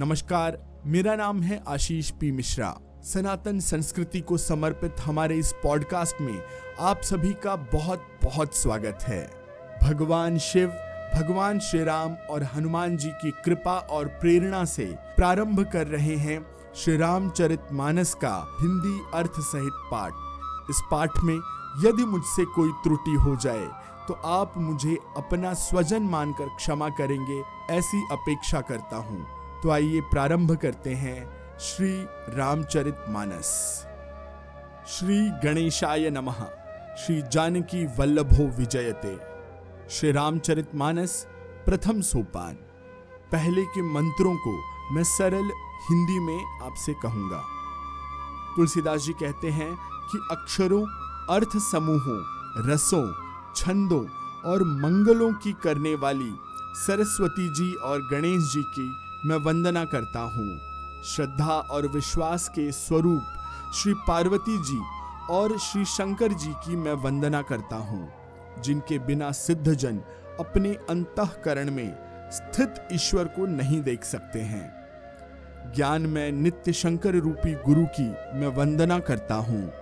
नमस्कार, मेरा नाम है आशीष पी मिश्रा। सनातन संस्कृति को समर्पित हमारे इस पॉडकास्ट में आप सभी का बहुत बहुत स्वागत है। भगवान शिव, भगवान श्री राम और हनुमान जी की कृपा और प्रेरणा से प्रारंभ कर रहे हैं श्री रामचरित मानस का हिंदी अर्थ सहित पाठ। इस पाठ में यदि मुझसे कोई त्रुटि हो जाए तो आप मुझे अपना स्वजन मानकर क्षमा करेंगे, ऐसी अपेक्षा करता हूँ। तो आइए प्रारंभ करते हैं श्री रामचरित मानस। श्री गणेशाय नमः। श्री जानकी वल्लभो विजयते। श्री रामचरित मानस, प्रथम सोपान। पहले के मंत्रों को मैं सरल हिंदी में आपसे कहूँगा। तुलसीदास जी कहते हैं कि अक्षरों, अर्थ समूहों, रसों, छंदों और मंगलों की करने वाली सरस्वती जी और गणेश जी की मैं वंदना करता हूँ। श्रद्धा और विश्वास के स्वरूप श्री पार्वती जी और श्री शंकर जी की मैं वंदना करता हूँ, जिनके बिना सिद्ध जन अपने अंतकरण में स्थित ईश्वर को नहीं देख सकते हैं। ज्ञान में नित्य शंकर रूपी गुरु की मैं वंदना करता हूँ,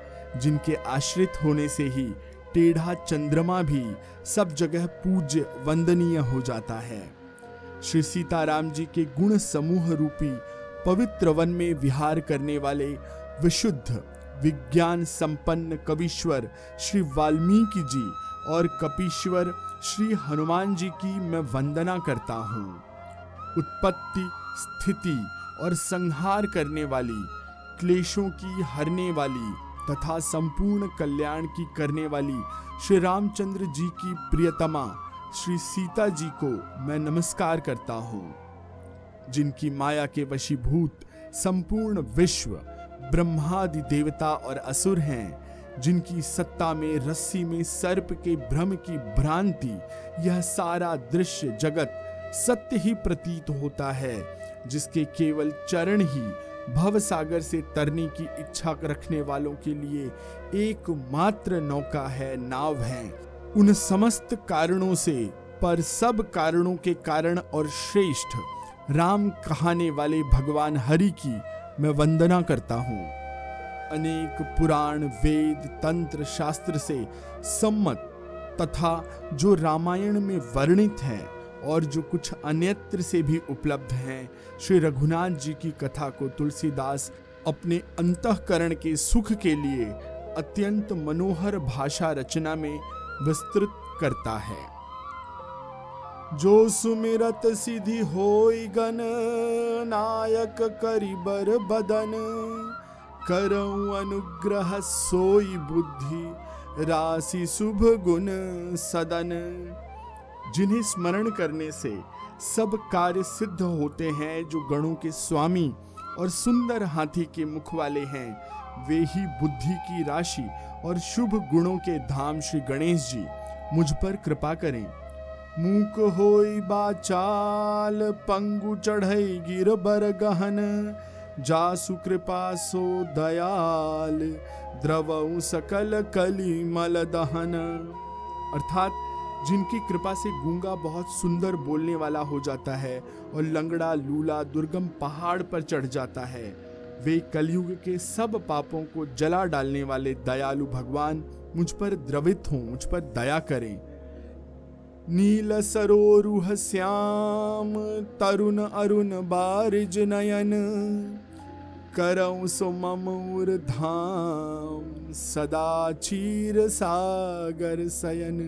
जिनके आश्रित होने से ही टेढ़ा चंद्रमा भी सब जगह पूज्य वंदनीय हो जाता है। श्री सीताराम जी के गुण समूह रूपी पवित्र वन में विहार करने वाले विशुद्ध, विज्ञान संपन्न कविश्वर श्री वाल्मीकि जी और कपीश्वर श्री हनुमान जी की मैं वंदना करता हूँ। उत्पत्ति, स्थिति और संहार करने वाली, क्लेशों की हरने वाली तथा संपूर्ण कल्याण की करने वाली श्री रामचंद्र जी की प्रियतमा श्री सीता जी को मैं नमस्कार करता हूँ। जिनकी माया के वशीभूत संपूर्ण विश्व, ब्रह्मादि देवता और असुर हैं, जिनकी सत्ता में, रस्सी में, सर्प के भ्रम की भ्रांति, यह सारा दृश्य जगत सत्य ही प्रतीत होता है, जिसके केवल चरण ही भव सागर से तरने की इच्छा रखने वालों के लिए एकमात्र नौका है, नाव है। उन समस्त कारणों से, पर सब कारणों के कारण और श्रेष्ठ, राम कहाने वाले भगवान हरि की मैं वंदना करता हूँ। अनेक पुराण, वेद, तंत्र, शास्त्र से सम्मत तथा जो रामायण में वर्णित है और जो कुछ अन्यत्र से भी उपलब्ध हैं, श्री रघुनाथ जी की कथा को तुलसीदास अपने अंतकरण के सुख के लिए अत्यंत मनोहर भाषा रचना में विस्तृत करता है। जो सुमिरत सिद्धि होई गन नायक करिबर बदन। करऊ अनुग्रह सोई बुद्धि, राशि शुभ गुण सदन। जिन्हें स्मरण करने से सब कार्य सिद्ध होते हैं, जो गणों के स्वामी और सुंदर हाथी के मुख वाले हैं, वे ही बुद्धि की राशि और शुभ गुणों के धाम श्री गणेश जी, मुझ पर कृपा करें। मूक होई बाचाल, पंगु चढ़ई गिर बर गहन, जासु कृपा सो दयाल, द्रवऊ सकल कली मल दहन। अर्थात, जिनकी कृपा से गूँगा बहुत सुंदर बोलने वाला हो जाता है और लंगड़ा, लूला, दुर्गम पहाड़ पर चढ़ जाता है। वे कलयुग के सब पापों को जला डालने वाले दयालु भगवान मुझ पर द्रवित हों, मुझ पर दया करें। नील सरोरुह श्याम, तरुण अरुण बारिज नयन करऊ सुमूर धाम, सदा चीर सागर सयन।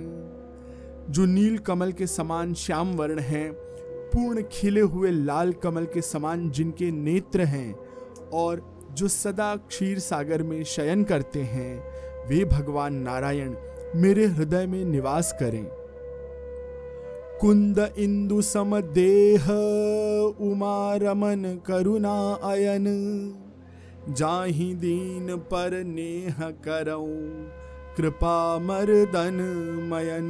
जो नील कमल के समान श्याम वर्ण हैं, पूर्ण खिले हुए लाल कमल के समान जिनके नेत्र हैं और जो सदा क्षीर सागर में शयन करते हैं, वे भगवान नारायण मेरे हृदय में निवास करें। कुंद इंदु सम देह, उमा रमन करुणा अयन। जाहि दीन पर नेह करऊं, कृपा मर्दन मयन।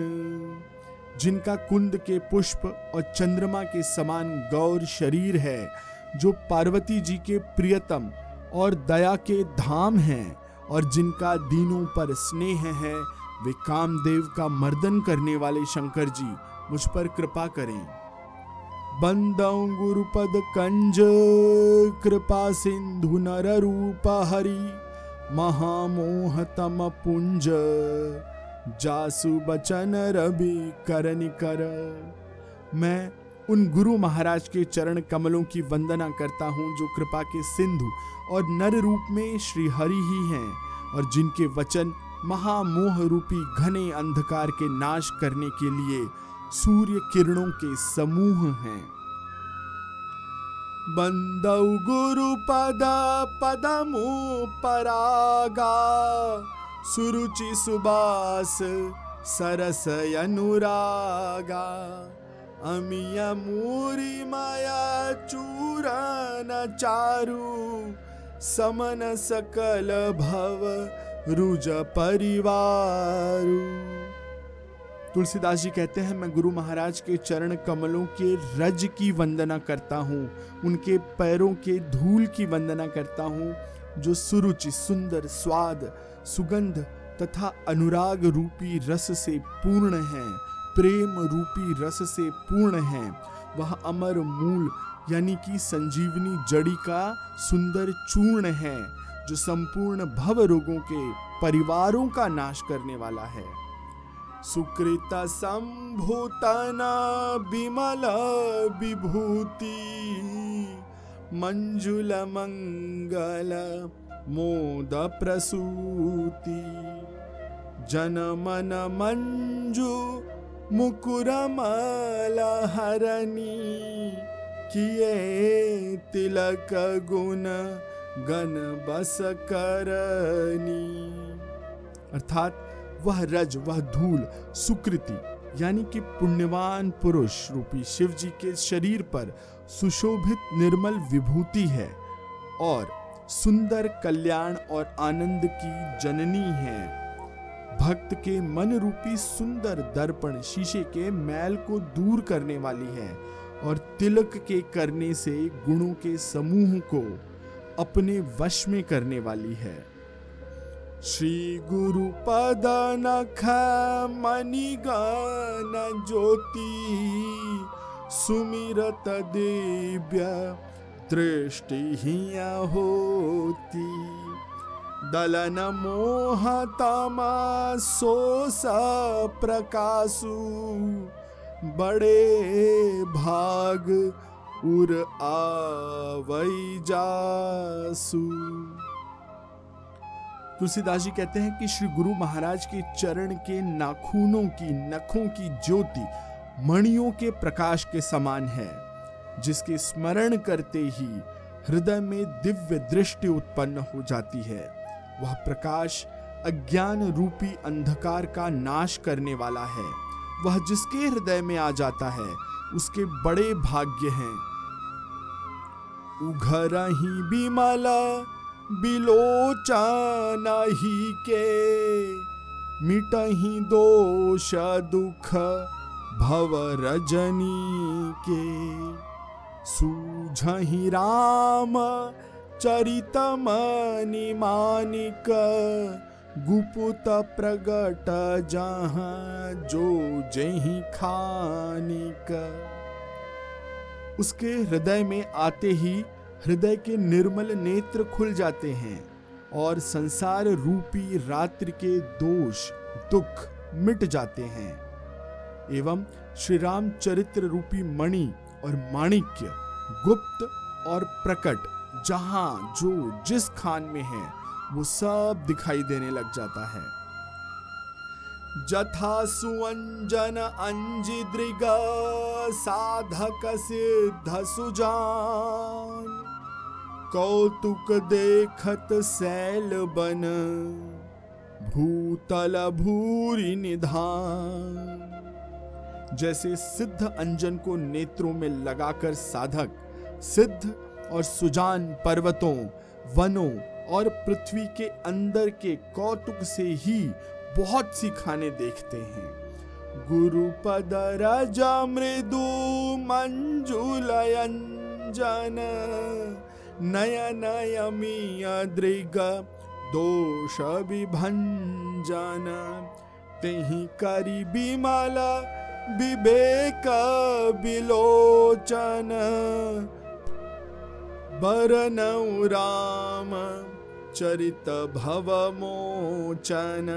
जिनका कुंद के पुष्प और चंद्रमा के समान गौर शरीर है जो पार्वती जी के प्रियतम और दया के धाम हैं और जिनका दीनों पर स्नेह है, वे कामदेव का मर्दन करने वाले शंकर जी मुझ पर कृपा करें। बंदौ गुरुपद कंज, कृपा सिंधु नर रूप हरि, महामोह तम पुंज। जासु बचन रवि करनि कर मैं उन गुरु महाराज के चरण कमलों की वंदना करता हूँ, जो कृपा के सिंधु और नर रूप में श्री हरि ही हैं और जिनके वचन महामोह रूपी घने अंधकार के नाश करने के लिए सूर्य किरणों के समूह हैं। बंदौ गुरु पद, पदमु परागा, सुरुचि सुबास सरस अनुरागा। अमिया मूरी माया चूरन चारु, समन सकल भव रुज परिवारु। तुलसीदास जी कहते हैं, मैं गुरु महाराज के चरण कमलों के रज की वंदना करता हूँ, उनके पैरों के धूल की वंदना करता हूँ, जो सुरुचि, सुंदर, स्वाद, सुगंध तथा अनुराग रूपी रस से पूर्ण है। प्रेम रूपी रस से पूर्ण है। वह अमर मूल, यानी कि संजीवनी जड़ी का सुंदर चूर्ण है, जो संपूर्ण भव रोगों के परिवारों का नाश करने वाला है। सुकृत संभूतना विमल विभूति, मंजुल मंगल मोद प्रसूति। जन मन मंजू मुकुरमलहरणी किए तिलक गुण गण बस करनी अर्थात वह रज, वह धूल, सुकृति, यानी कि पुण्यवान पुरुष रूपी शिव जी के शरीर पर सुशोभित निर्मल विभूति है और सुंदर कल्याण और आनंद की जननी है। भक्त के मन रूपी सुंदर दर्पण शीशे के मैल को दूर करने वाली है और तिलक के करने से गुणों के समूह को अपने वश में करने वाली है। श्री गुरु पद नख मणि गान ज्योति सुमिरत दिव्य दृष्टि होती। प्रकाशु बड़े भाग उर आवई जासु। तुलसीदास जी कहते हैं कि श्री गुरु महाराज के चरण के नाखूनों की, नखों की ज्योति मणियों के प्रकाश के समान है, जिसके स्मरण करते ही हृदय में दिव्य दृष्टि उत्पन्न हो जाती है। वह प्रकाश अज्ञान रूपी अंधकार का नाश करने वाला है। वह जिसके हृदय में आ जाता है, उसके बड़े भाग्य हैं। उघर ही बिमला बिलोचन ही के। मिटही दोष दुख भव रजनी के। सूझही राम चरित मनि मानिक, गुपुत प्रगट जहाँ जो जही खानिक। उसके हृदय में आते ही हृदय के निर्मल नेत्र खुल जाते हैं और संसार रूपी रात्रि के दोष, दुख मिट जाते हैं। एवं श्री राम चरित्र रूपी मणि और माणिक्य गुप्त और प्रकट जहाँ जो जिस खान में है, वो सब दिखाई देने लग जाता है। जथा सुअंजन अंजिद्रिग साधक सिद्ध सुजान। कौतुक देखत सैल बन, भूतल भूरी निधान। जैसे सिद्ध अंजन को नेत्रों में लगाकर साधक सिद्ध और सुजान पर्वतों, वनों और पृथ्वी के अंदर के कौतुक से ही बहुत सी खाने देखते हैं। गुरुपद राजा मृदु मंजुलयंजन दृग, दोष विभंजन तेहि करी बिमल विवेक बिलोचन बरनऊ राम चरित भव मोचन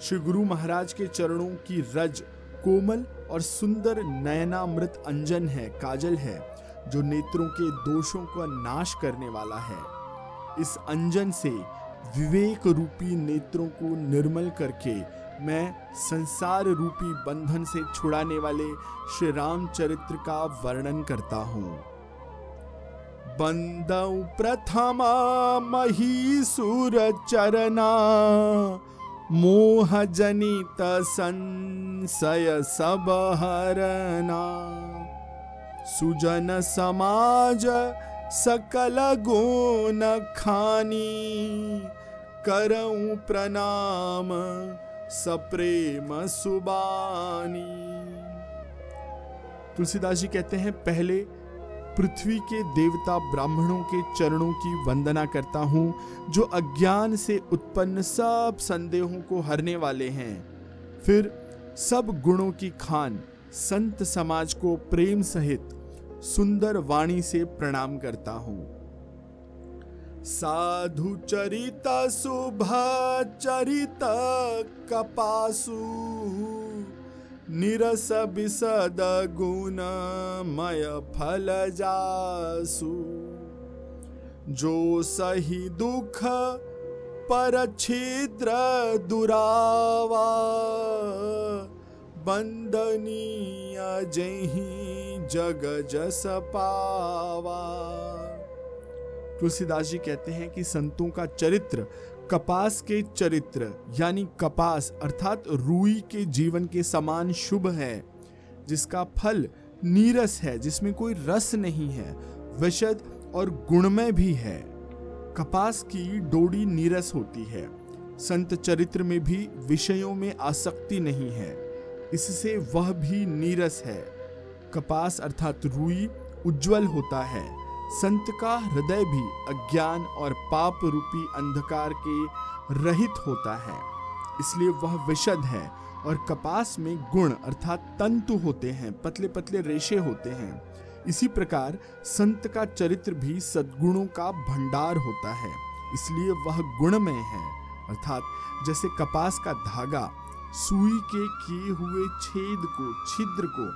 श्री गुरु महाराज के चरणों की रज, कोमल और सुंदर नयनामृत अंजन है, काजल है, जो नेत्रों के दोषों का नाश करने वाला है। इस अंजन से विवेक रूपी नेत्रों को निर्मल करके मैं संसार रूपी बंधन से छुड़ाने वाले श्री राम चरित्र का वर्णन करता हूँ। बंदौ प्रथमा महीसुर चरना मोह जनित संशय सब हरना सुजन समाज सकल गुण खानी। करऊ प्रणाम सप्रेम सुबानी। तुलसीदास जी कहते हैं, पहले पृथ्वी के देवता ब्राह्मणों के चरणों की वंदना करता हूँ, जो अज्ञान से उत्पन्न सब संदेहों को हरने वाले हैं। फिर सब गुणों की खान, संत समाज को प्रेम सहित सुंदर वाणी से प्रणाम करता हूँ। साधु चरित, शुभ चरित, कपासु। निरस विसद गुण मय फल जासु। जो सही दुख पर छिद्र दुरावा। बंदनीय जही जग जस पावा। तुलसीदास जी कहते हैं कि संतों का चरित्र कपास के चरित्र, यानी कपास, अर्थात रूई के जीवन के समान शुभ है, जिसका फल नीरस है, जिसमें कोई रस नहीं है, विशद और गुणमय भी है। कपास की डोडी नीरस होती है। संत चरित्र में भी विषयों में आसक्ति नहीं है। इससे वह भी नीरस है। कपास, अर्थात रूई, उज्जवल होता है। संत का हृदय भी अज्ञान और पाप रूपी अंधकार के रहित होता है। इसलिए वह विशद है और कपास में गुण अर्थात तंतु होते हैं पतले पतले रेशे होते हैं। इसी प्रकार संत का चरित्र भी सद्गुणों का भंडार होता है। इसलिए वह गुणमय है, अर्थात जैसे कपास का धागा सुई के किए हुए छेद को, छिद्र को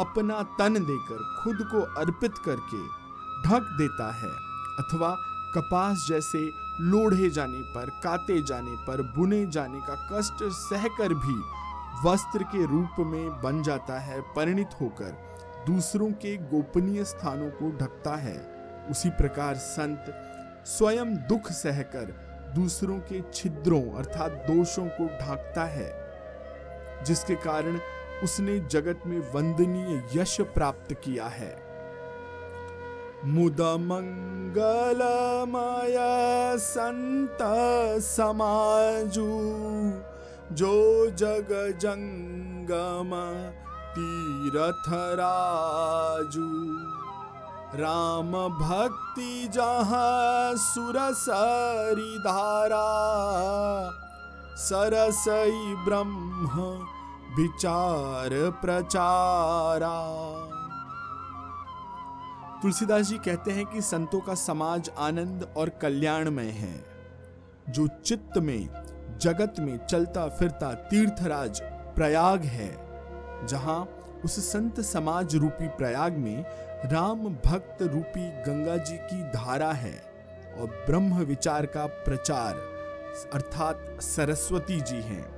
अपना तन देकर, खुद को अर्पित करके ढक देता है, अथवा कपास जैसे लोढ़े जाने पर काते जाने पर, बुने जाने का कष्ट सहकर भी वस्त्र के रूप में बन जाता है, परिणित होकर। दूसरों के गोपनीय स्थानों को ढकता है। उसी प्रकार संत स्वयं दुख सहकर दूसरों के छिद्रों अर्थात दोषों को ढांकता है, जिसके कारण उसने जगत में वंदनीय यश प्राप्त किया है। मुद माया संत समाजू, जो जग जंगम तीरथ राजू राम भक्ति जहाँ सुरसरी धारा, सरसई ब्रह्म विचार प्रचारा। तुलसीदास जी कहते हैं कि संतों का समाज आनंद और कल्याणमय है। जो चित्त में, जगत में चलता फिरता तीर्थराज प्रयाग है, जहाँ उस संत समाज रूपी प्रयाग में राम भक्त रूपी गंगा जी की धारा है और ब्रह्म विचार का प्रचार, अर्थात सरस्वती जी हैं।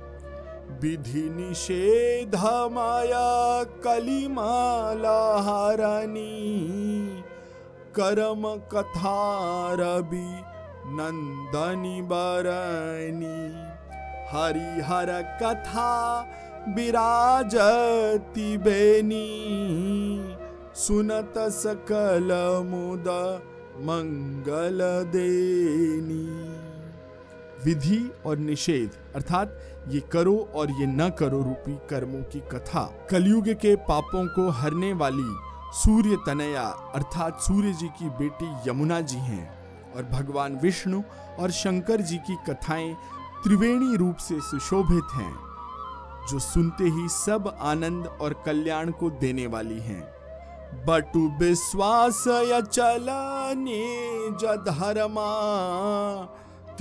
विधि निषेध माया कलिमाला हरणी। कर्म कथा रवि नंदनी हरिहर कथा विराजती बेनी। सुनत सकल मुद मंगल देनी। विधि और निषेध, अर्थात ये करो और ये न करो रूपी कर्मों की कथा। कलयुग के पापों को हरने वाली सूर्य तनया अर्थात सूर्य जी की बेटी यमुना जी हैं और भगवान विष्णु और शंकर जी की कथाएँ त्रिवेणी रूप से सुशोभित हैं, जो सुनते ही सब आनंद और कल्याण को देने वाली हैं। बटु विश्वास चलने जधर्मा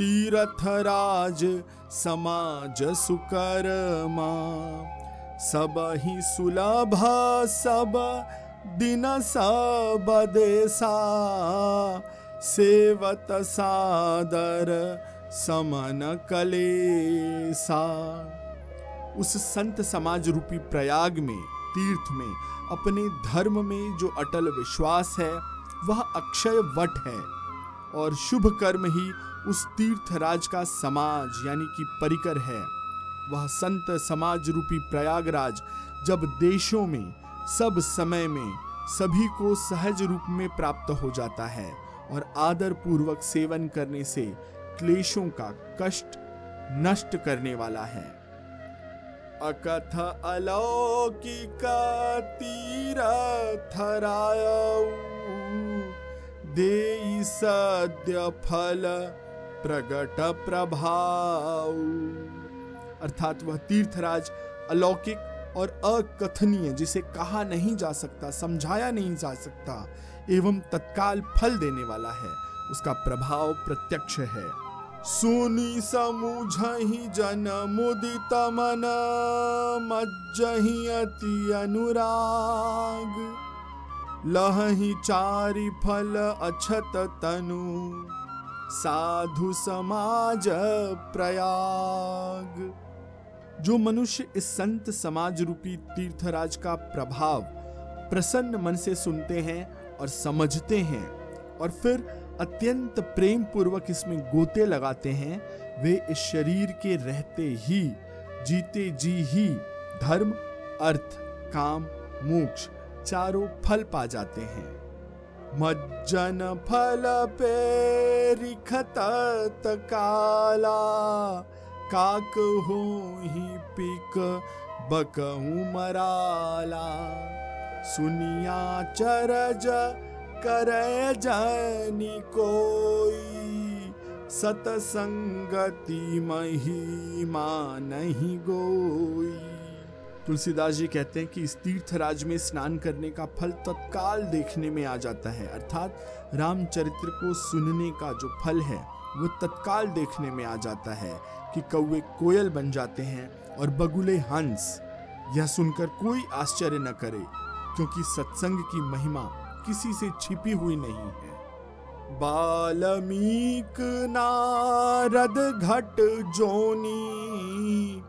तीर्थ राज समाज सुकर्मा। सब ही सुलभ, सब दिन, सब देसा सेवत सादर समन कलेसा उस संत समाज रूपी प्रयाग में, तीर्थ में, अपने धर्म में जो अटल विश्वास है, वह अक्षय वट है। और शुभ कर्म ही उस तीर्थ राज का समाज, यानी कि परिकर है। वह संत समाज रूपी प्रयागराज, जब देशों में, सब समय में, सभी को सहज रूप में प्राप्त हो जाता है और आदर पूर्वक सेवन करने से क्लेशों का कष्ट नष्ट करने वाला है। अकथ अलौकिक तीरथ सद्य फल प्रगट प्रभाव अर्थात वह तीर्थराज अलौकिक और अकथनीय, जिसे कहा नहीं जा सकता, समझाया नहीं जा सकता, एवं तत्काल फल देने वाला है। उसका प्रभाव प्रत्यक्ष है। सुनी समूझही जन मुदित मन, मज्जही अति अनुराग। लहही चारि फल अछत तनु, साधु समाज प्रयाग। जो मनुष्य इस संत समाज रूपी तीर्थराज का प्रभाव प्रसन्न मन से सुनते हैं और समझते हैं और फिर अत्यंत प्रेम पूर्वक इसमें गोते लगाते हैं, वे इस शरीर के रहते ही, जीते जी ही, धर्म, अर्थ, काम, मोक्ष चारों फल पा जाते हैं। मज्जन फल पे रिखत काला, काक हो ही पिक बकहू मराला। सुनिया चरज करे जानी कोई, सतसंगति महिमा नहीं गोई। तुलसीदास जी कहते हैं कि इस तीर्थराज में स्नान करने का फल तत्काल देखने में आ जाता है, अर्थात रामचरित्र को सुनने का जो फल है, वो तत्काल देखने में आ जाता है कि कौवे कोयल बन जाते हैं और बगुले हंस। यह सुनकर कोई आश्चर्य न करे, क्योंकि सत्संग की महिमा किसी से छिपी हुई नहीं है। बाल्मीक नारद घट जोनी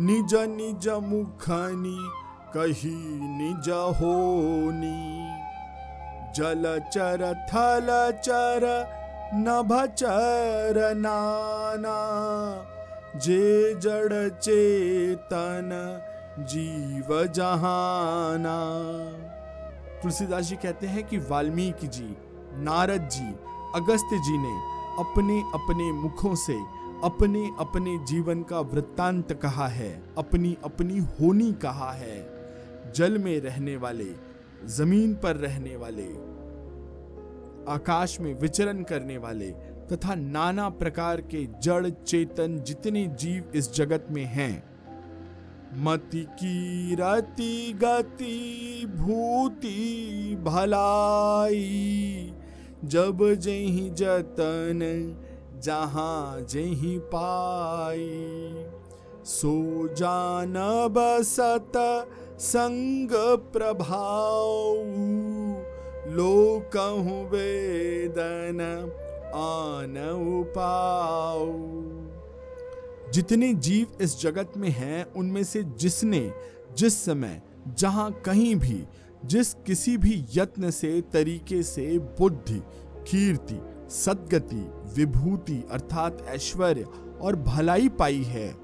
निज निज मुखनी कही निज होनी। जल चर थल चर नभचर नाना। जे जड़ चेतन जीव जहाना। तुलसीदास जी कहते हैं कि वाल्मीकि जी, नारद जी, अगस्त्य जी ने अपने अपने मुखों से अपने अपने जीवन का वृत्तांत कहा है, अपनी अपनी होनी कहा है। जल में रहने वाले, ज़मीन पर रहने वाले, आकाश में विचरण करने वाले तथा नाना प्रकार के जड़ चेतन जितने जीव इस जगत में हैं। मति की रति गति भूति भलाई, जब जही जतन जहाँ जही पाई, सो जान बसत संग प्रभाव लोकहु वेदन आन उपाऊ। जितने जीव इस जगत में हैं, उनमें से जिसने, जिस समय, जहाँ कहीं भी, जिस किसी भी यत्न से, तरीके से, बुद्धि, कीर्ति सदगति, विभूति अर्थात ऐश्वर्य और भलाई पाई है,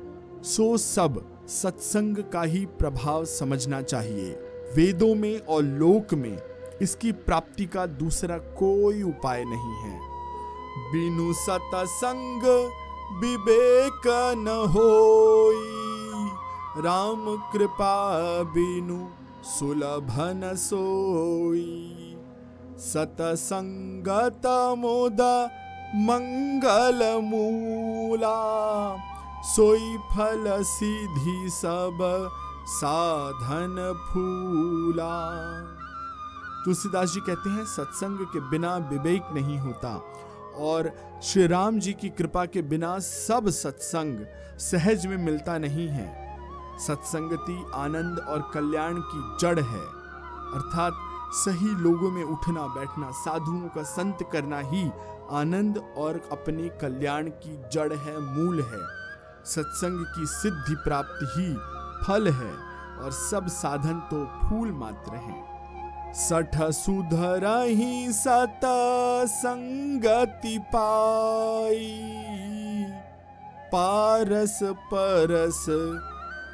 सो सब सत्संग का ही प्रभाव समझना चाहिए। वेदों में और लोक में इसकी प्राप्ति का दूसरा कोई उपाय नहीं है। बिनु सतसंग विवेक न होई। राम कृपा बिनु सुलभ न सोई। सतसंगत मुद मंगल मूला सोई फल सीधी सब साधन फूला तुलसीदास जी कहते हैं, सत्संग के बिना विवेक नहीं होता और श्री राम जी की कृपा के बिना सब सत्संग सहज में मिलता नहीं है। सत्संगति आनंद और कल्याण की जड़ है। अर्थात सही लोगों में उठना, बैठना, साधुओं का संत करना ही आनंद और अपने कल्याण की जड़ है, मूल है। सत्संग की सिद्धि प्राप्ति ही फल है और सब साधन तो फूल मात्र हैं। सठ सुधर ही सत संगति पाई, पारस परस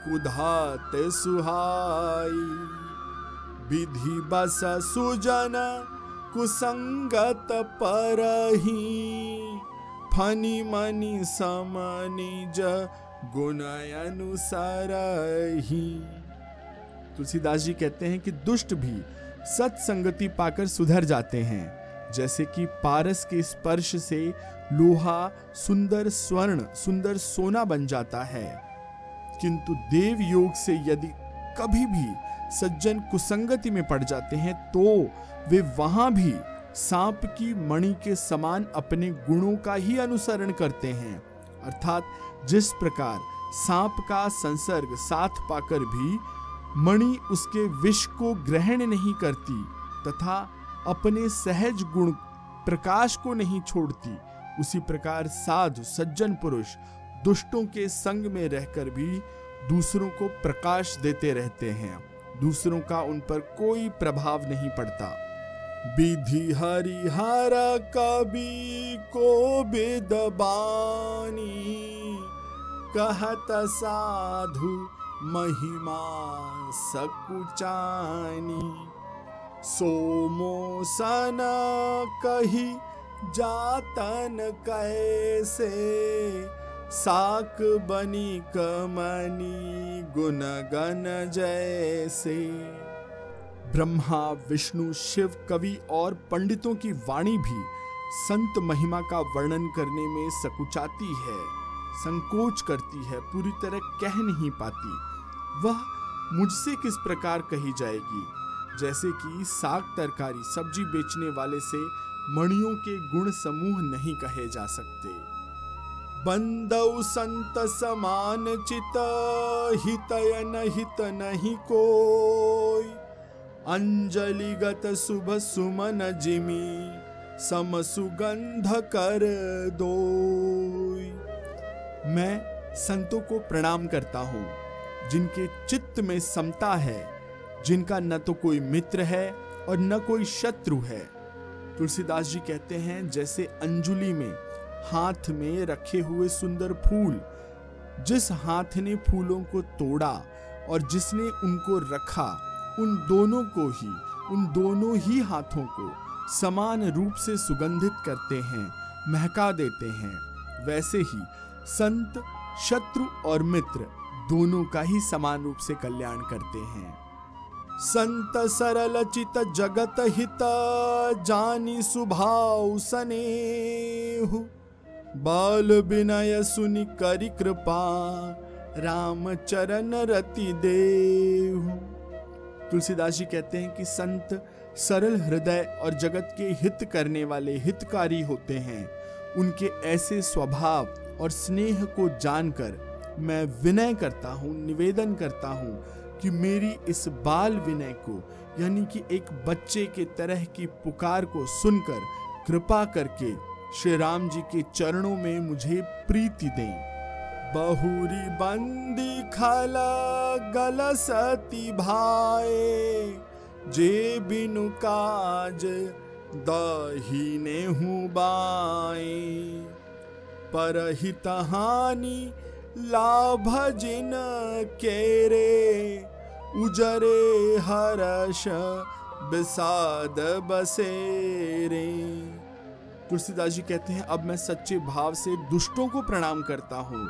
कुधात सुहाई। विधि बस सुजन, कुसंगत परही। फनी मनी समनिज गुण अनुसार ही तुलसीदास जी कहते हैं कि दुष्ट भी सत्संगति पाकर सुधर जाते हैं, जैसे कि पारस के स्पर्श से लोहा सुंदर स्वर्ण, सुंदर सोना बन जाता है। किंतु देव योग से यदि कभी भी सज्जन कुसंगति में पड़ जाते हैं तो वे वहाँ भी सांप की मणि के समान अपने गुणों का ही अनुसरण करते हैं। अर्थात जिस प्रकार सांप का संसर्ग साथ पाकर भी मणि उसके विष को ग्रहण नहीं करती तथा अपने सहज गुण प्रकाश को नहीं छोड़ती, उसी प्रकार साधु, सज्जन पुरुष दुष्टों के संग में रहकर भी दूसरों को प्रकाश देते रहते हैं। दूसरों का उन पर कोई प्रभाव नहीं पड़ता। विधि हरिहर कवि को विदबानी, कहत साधु महिमा सकुचानी। सोमो सन कही जातन कैसे साक बनी कमनी गुणगन जैसे। ब्रह्मा, विष्णु, शिव, कवि और पंडितों की वाणी भी संत महिमा का वर्णन करने में सकुचाती है, संकोच करती है, पूरी तरह कह नहीं पाती। वह मुझसे किस प्रकार कही जाएगी? जैसे कि साग तरकारी सब्ज़ी बेचने वाले से मणियों के गुण समूह नहीं कहे जा सकते। बंदौ संत समान चित हितय हित नहीं कोई। अंजलिगत शुभ सुमन जिमी, सम सुगंध कर दो मैं संतों को प्रणाम करता हूँ, जिनके चित्त में समता है, जिनका न तो कोई मित्र है और न कोई शत्रु है। तुलसीदास जी कहते हैं, जैसे अंजुली में हाथ में रखे हुए सुंदर फूल। जिस हाथ ने फूलों को तोड़ा और जिसने उनको रखा, उन दोनों को ही, उन दोनों ही हाथों को समान रूप से सुगंधित करते हैं, महका देते हैं। वैसे ही संत, शत्रु और मित्र दोनों का ही समान रूप से कल्याण करते हैं। संत सरल चित जगत हित, जानी सुभाव सनेहु। बाल विनय सुनि करि कृपा, राम चरण रति देहु। तुलसीदास जी कहते हैं कि संत सरल हृदय और जगत के हित करने वाले हितकारी होते हैं। उनके ऐसे स्वभाव और स्नेह को जानकर मैं विनय करता हूँ, निवेदन करता हूँ कि मेरी इस बाल विनय को, यानी कि एक बच्चे के तरह की पुकार को सुनकर, कृपा करके श्री राम जी के चरणों में मुझे प्रीति दें। बहुरी बंदी खला गल सती भाए, जे बिनु काज दहीने हूँ बाए। पर हित हानि लाभ जिन केरे, उजरे हर्ष विषाद बसेरे। तुलसीदास जी कहते हैं, अब मैं सच्चे भाव से दुष्टों को प्रणाम करता हूँ,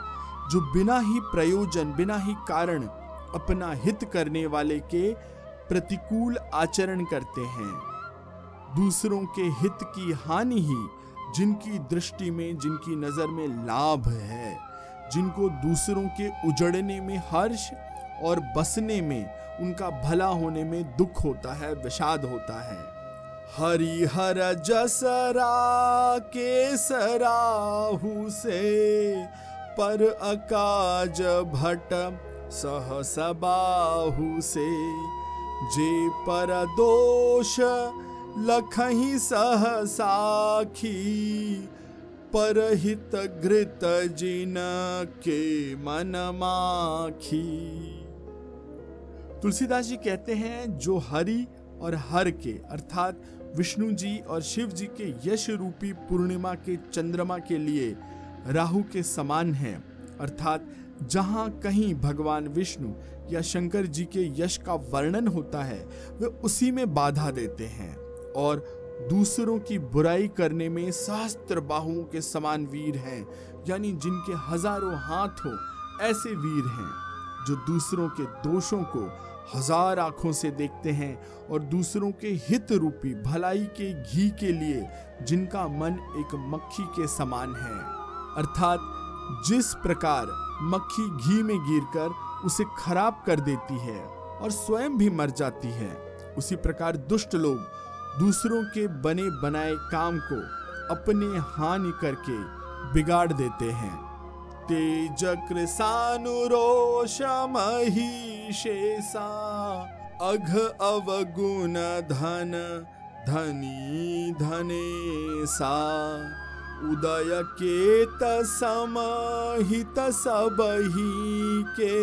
जो बिना ही प्रयोजन, बिना ही कारण अपना हित करने वाले के प्रतिकूल आचरण करते हैं। दूसरों के हित की हानि ही जिनकी दृष्टि में, जिनकी नज़र में लाभ है, जिनको दूसरों के उजड़ने में हर्ष और बसने में, उनका भला होने में दुख होता है, विषाद होता है। हरिहर जसरा के सराहु से, पर अकाज भट सहसबाहु से। जे पर दोष लखही सह साखी परहित घृत जिन के मन माखी। तुलसीदास जी कहते हैं, जो हरि और हर के, अर्थात विष्णु जी और शिव जी के यश रूपी पूर्णिमा के चंद्रमा के लिए राहु के समान है। अर्थात जहाँ कहीं भगवान विष्णु या शंकर जी के यश का वर्णन होता है, वे उसी में बाधा देते हैं। और दूसरों की बुराई करने में सहस्त्र बाहुओं के समान वीर हैं, यानी जिनके हज़ारों हाथ हो ऐसे वीर हैं, जो दूसरों के दोषों को हज़ार आँखों से देखते हैं और दूसरों के हित रूपी भलाई के घी के लिए जिनका मन एक मक्खी के समान है। अर्थात, जिस प्रकार मक्खी घी में गिरकर उसे खराब कर देती है और स्वयं भी मर जाती है, उसी प्रकार दुष्ट लोग दूसरों के बने बनाए काम को अपने हानि करके बिगाड़ देते हैं। तेज कृसानुरोष महिषेसा अघ अवगुण धन, धनी धने सा उदय केत समहित सबही के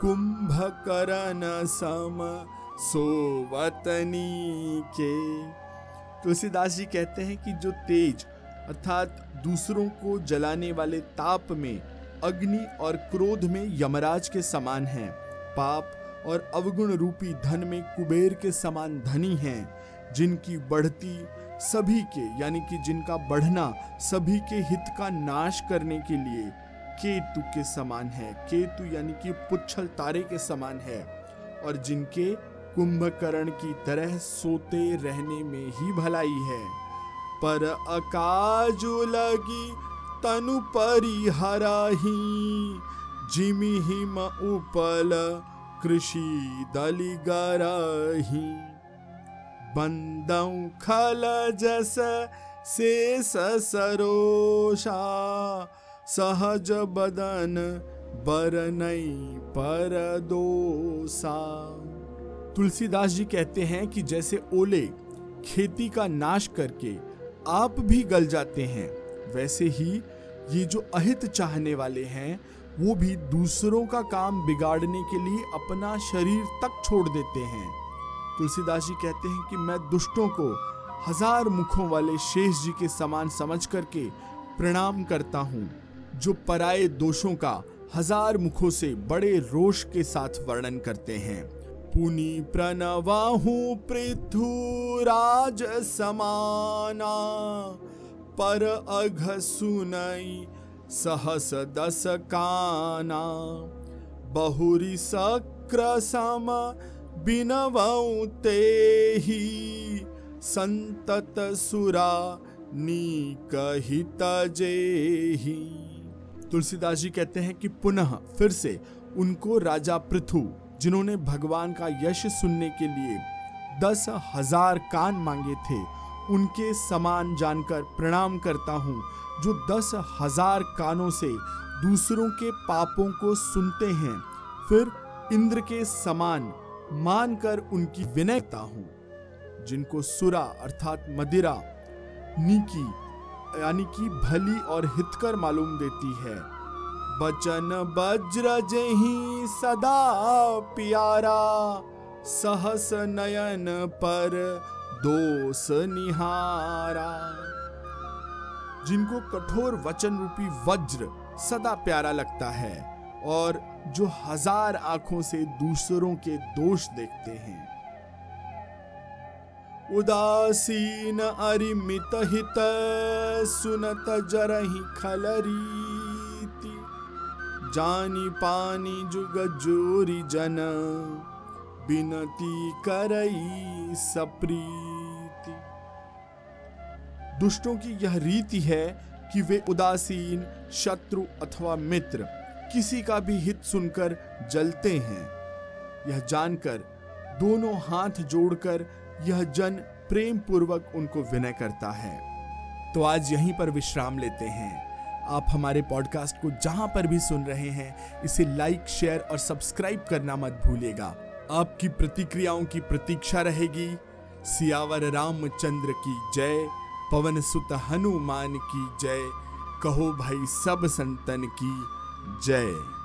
कुंभकरण सम सोवतनी के तुलसीदास जी कहते हैं कि जो तेज अर्थात दूसरों को जलाने वाले ताप में, अग्नि और क्रोध में यमराज के समान हैं। पाप और अवगुण रूपी धन में कुबेर के समान धनी हैं, जिनकी बढ़ती सभी के, यानी कि जिनका बढ़ना सभी के हित का नाश करने के लिए केतु के समान है। केतु यानी कि पुच्छल तारे के समान है और जिनके कुंभकर्ण की तरह सोते रहने में ही भलाई है। पर अकाजु लगी तनु परिहराही। जिमि हिम उपल कृषि दलिगरही बंदौ खल जस से सरोषा। सहज बदन बरनई पर दोसा तुलसीदास जी कहते हैं कि जैसे ओले खेती का नाश करके आप भी गल जाते हैं। वैसे ही ये जो अहित चाहने वाले हैं, वो भी दूसरों का काम बिगाड़ने के लिए अपना शरीर तक छोड़ देते हैं। तुलसीदास जी कहते हैं कि मैं दुष्टों को हज़ार मुखों वाले शेष जी के समान समझ करके प्रणाम करता हूँ, जो पराये दोषों का हज़ार मुखों से बड़े रोष के साथ वर्णन करते हैं। पुनि प्रणवाहु पृथुराज समाना। पर अघ सुनई सहस दस काना। बहुरी सक्र सम बिनवऊ ते ही संतत सुरा नी नीकहित जेही। तुलसीदास जी कहते हैं कि पुनः फिर से उनको राजा पृथु जिन्होंने भगवान का यश सुनने के लिए दस हज़ार कान मांगे थे, उनके समान जानकर प्रणाम करता हूँ, जो दस हज़ार कानों से दूसरों के पापों को सुनते हैं। फिर इंद्र के समान मानकर उनकी विनयता हूँ, जिनको सुरा अर्थात मदिरा, नीकी, यानी कि भली और हितकर मालूम देती है। बचन वज्र जही सदा प्यारा, सहस नयन पर दोष निहारा। जिनको कठोर वचन रूपी वज्र सदा प्यारा लगता है और जो हज़ार आँखों से दूसरों के दोष देखते हैं। उदासीन अरिमित हित सुनत जरही खलरीति जानी पानी जुग जोरी जन, बिनती करई सप्रीति। दुष्टों की यह रीति है कि वे उदासीन, शत्रु अथवा मित्र, किसी का भी हित सुनकर जलते हैं। यह जानकर, दोनों हाथ जोड़कर, यह जन प्रेम पूर्वक उनको विनय करता है। तो आज यहीं पर विश्राम लेते हैं। आप हमारे पॉडकास्ट को जहाँ पर भी सुन रहे हैं, इसे लाइक शेयर और सब्सक्राइब करना मत भूलेगा आपकी प्रतिक्रियाओं की प्रतीक्षा रहेगी। सियावर रामचंद्र की जय, पवन सुत हनुमान की जय, कहो भाई सब संतन की जय।